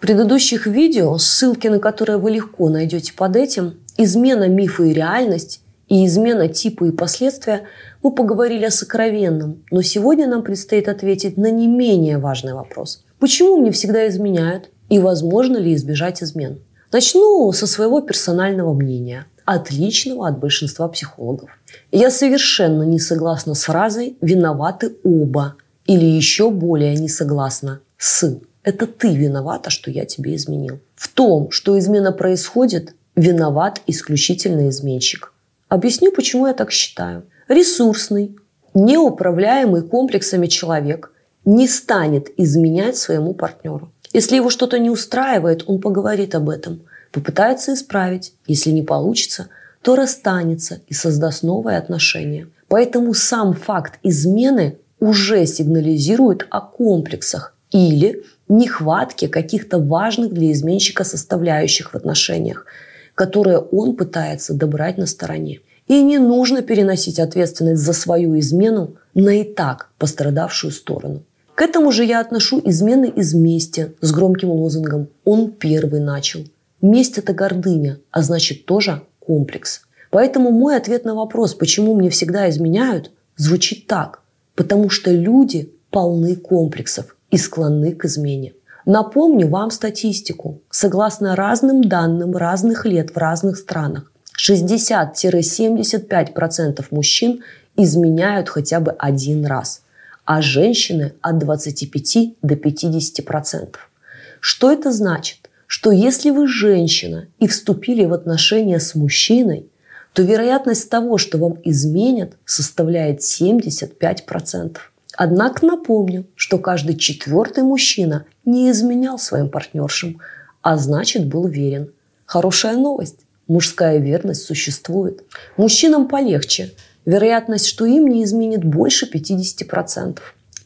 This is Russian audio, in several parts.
Предыдущих видео, ссылки на которые вы легко найдете под этим, измена мифа и реальность и измена типа и последствия, мы поговорили о сокровенном. Но сегодня нам предстоит ответить на не менее важный вопрос. Почему мне всегда изменяют? И возможно ли избежать измен? Начну со своего персонального мнения, отличного от большинства психологов. Я совершенно не согласна с фразой «виноваты оба» или еще более не согласна с «это ты виновата, что я тебе изменил». В том, что измена происходит, виноват исключительно изменщик. Объясню, почему я так считаю. Ресурсный, неуправляемый комплексами человек не станет изменять своему партнеру. Если его что-то не устраивает, он поговорит об этом, попытается исправить. Если не получится, то расстанется и создаст новые отношения. Поэтому сам факт измены уже сигнализирует о комплексах или нехватке каких-то важных для изменщика составляющих в отношениях – которое он пытается добрать на стороне. И не нужно переносить ответственность за свою измену на и так пострадавшую сторону. К этому же я отношу измены из мести с громким лозунгом «Он первый начал». Месть – это гордыня, а значит тоже комплекс. Поэтому мой ответ на вопрос, почему мне всегда изменяют, звучит так. Потому что люди полны комплексов и склонны к измене. Напомню вам статистику. Согласно разным данным разных лет в разных странах, 60-75% мужчин изменяют хотя бы один раз, а женщины от 25 до 50%. Что это значит? Что если вы женщина и вступили в отношения с мужчиной, то вероятность того, что вам изменят, составляет 75%. Однако напомню, что каждый четвертый мужчина не изменял своим партнершам, а значит был верен. Хорошая новость. Мужская верность существует. Мужчинам полегче. Вероятность, что им не изменит больше 50%.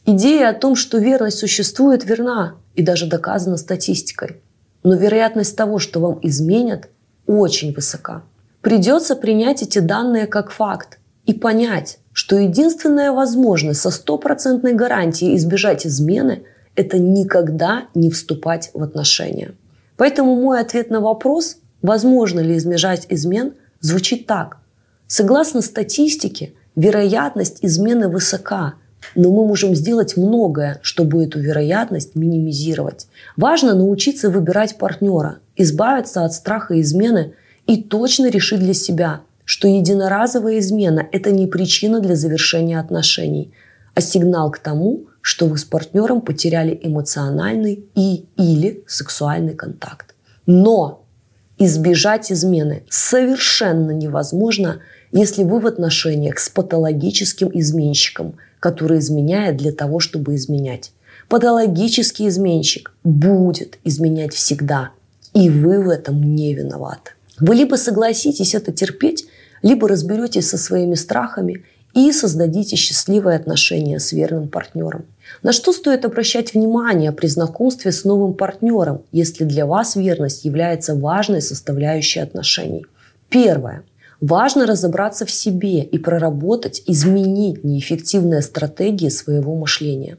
Идея о том, что верность существует, верна и даже доказана статистикой. Но вероятность того, что вам изменят, очень высока. Придется принять эти данные как факт и понять, что единственная возможность со стопроцентной гарантией избежать измены – это никогда не вступать в отношения. Поэтому мой ответ на вопрос, возможно ли избежать измен, звучит так. Согласно статистике, вероятность измены высока, но мы можем сделать многое, чтобы эту вероятность минимизировать. Важно научиться выбирать партнера, избавиться от страха измены и точно решить для себя – что единоразовая измена – это не причина для завершения отношений, а сигнал к тому, что вы с партнером потеряли эмоциональный и или сексуальный контакт. Но избежать измены совершенно невозможно, если вы в отношениях с патологическим изменщиком, который изменяет для того, чтобы изменять. Патологический изменщик будет изменять всегда, и вы в этом не виноваты. Вы либо согласитесь это терпеть, либо разберетесь со своими страхами и создадите счастливые отношения с верным партнером. На что стоит обращать внимание при знакомстве с новым партнером, если для вас верность является важной составляющей отношений? Первое. Важно разобраться в себе и проработать, изменить неэффективные стратегии своего мышления.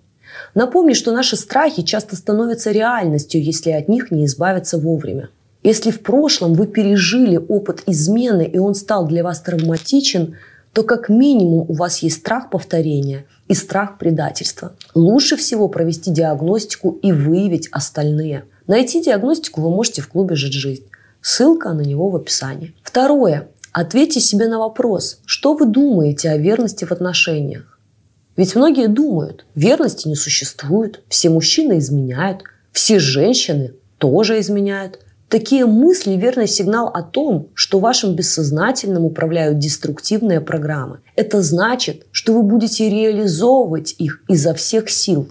Напомню, что наши страхи часто становятся реальностью, если от них не избавиться вовремя. Если в прошлом вы пережили опыт измены, и он стал для вас травматичен, то как минимум у вас есть страх повторения и страх предательства. Лучше всего провести диагностику и выявить остальные. Найти диагностику вы можете в клубе «Жить жизнь». Ссылка на него в описании. Второе. Ответьте себе на вопрос, что вы думаете о верности в отношениях. Ведь многие думают, верности не существует, все мужчины изменяют, все женщины тоже изменяют. Такие мысли – верный сигнал о том, что вашим бессознательным управляют деструктивные программы. Это значит, что вы будете реализовывать их изо всех сил.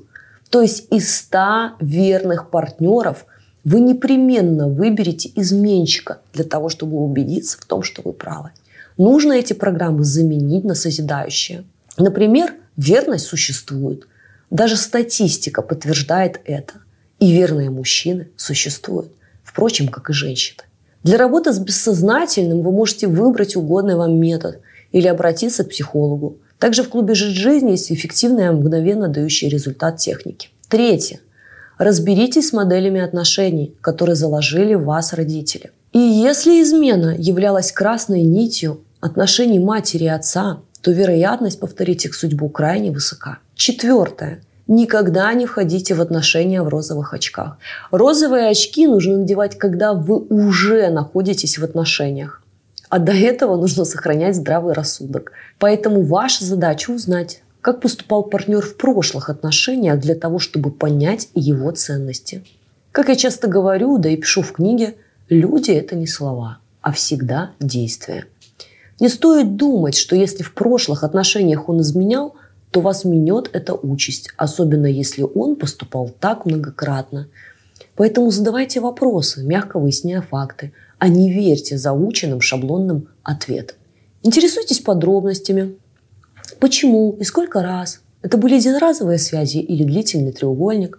То есть из 100 верных партнеров вы непременно выберете изменщика для того, чтобы убедиться в том, что вы правы. Нужно эти программы заменить на созидающие. Например, верность существует. Даже статистика подтверждает это. И верные мужчины существуют впрочем, как и женщины. Для работы с бессознательным вы можете выбрать угодный вам метод или обратиться к психологу. Также в клубе «Жить жизнь» есть эффективная, мгновенно дающая результат техники. Третье. Разберитесь с моделями отношений, которые заложили вас родители. И если измена являлась красной нитью отношений матери и отца, то вероятность повторить их судьбу крайне высока. Четвертое. Никогда не входите в отношения в розовых очках. Розовые очки нужно надевать, когда вы уже находитесь в отношениях. А до этого нужно сохранять здравый рассудок. Поэтому ваша задача узнать, как поступал партнер в прошлых отношениях для того, чтобы понять его ценности. Как я часто говорю, да и пишу в книге, люди – это не слова, а всегда действия. Не стоит думать, что если в прошлых отношениях он изменял, то вас минет эта участь, особенно если он поступал так многократно. Поэтому задавайте вопросы, мягко выясняя факты, а не верьте заученным шаблонным ответам. Интересуйтесь подробностями. Почему и сколько раз? Это были единоразовые связи или длительный треугольник?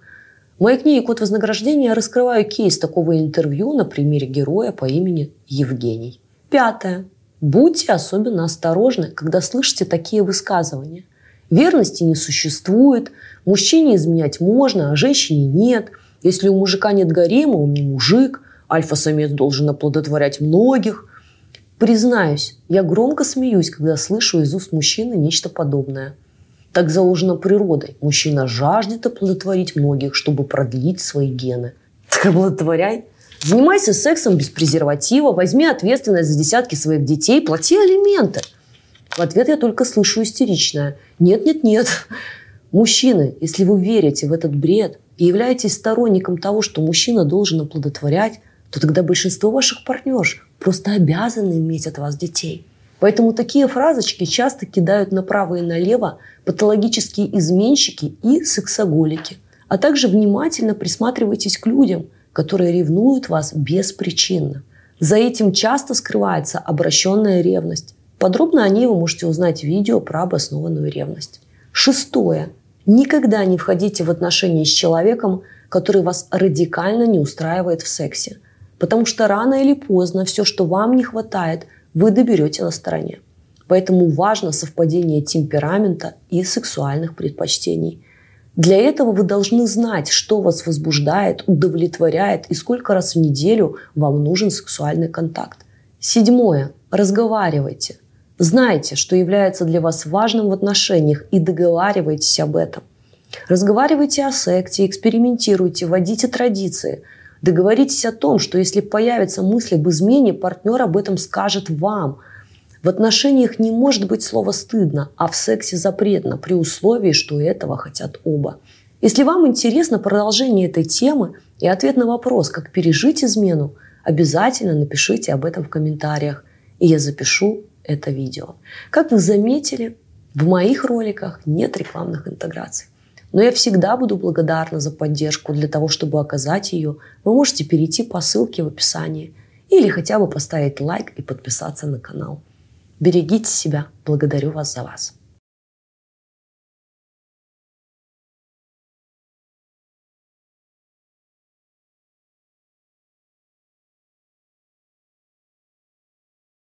В моей книге «Код вознаграждения» я раскрываю кейс такого интервью на примере героя по имени Евгений. Пятое. Будьте особенно осторожны, когда слышите такие высказывания. Верности не существует, мужчине изменять можно, а женщине нет. Если у мужика нет гарема, он не мужик, альфа-самец должен оплодотворять многих. Признаюсь, я громко смеюсь, когда слышу из уст мужчины нечто подобное. Так заложено природой. Мужчина жаждет оплодотворить многих, чтобы продлить свои гены. Так оплодотворяй. Занимайся сексом без презерватива, возьми ответственность за десятки своих детей, плати алименты. В ответ я только слышу истеричное. Нет, нет, нет. Мужчины, если вы верите в этот бред и являетесь сторонником того, что мужчина должен оплодотворять, то тогда большинство ваших партнерш просто обязаны иметь от вас детей. Поэтому такие фразочки часто кидают направо и налево патологические изменщики и сексоголики. А также внимательно присматривайтесь к людям, которые ревнуют вас беспричинно. За этим часто скрывается обращенная ревность. Подробно о ней вы можете узнать в видео про обоснованную ревность. Шестое. Никогда не входите в отношения с человеком, который вас радикально не устраивает в сексе. Потому что рано или поздно все, что вам не хватает, вы доберете на стороне. Поэтому важно совпадение темперамента и сексуальных предпочтений. Для этого вы должны знать, что вас возбуждает, удовлетворяет и сколько раз в неделю вам нужен сексуальный контакт. Седьмое. Разговаривайте. Знайте, что является для вас важным в отношениях и договаривайтесь об этом. Разговаривайте о сексе, экспериментируйте, вводите традиции. Договоритесь о том, что если появятся мысли об измене, партнер об этом скажет вам – в отношениях не может быть слова «стыдно», а в сексе запретно, при условии, что этого хотят оба. Если вам интересно продолжение этой темы и ответ на вопрос, как пережить измену, обязательно напишите об этом в комментариях, и я запишу это видео. Как вы заметили, в моих роликах нет рекламных интеграций. Но я всегда буду благодарна за поддержку. Для того, чтобы оказать ее, вы можете перейти по ссылке в описании или хотя бы поставить лайк и подписаться на канал. Берегите себя. Благодарю вас за вас.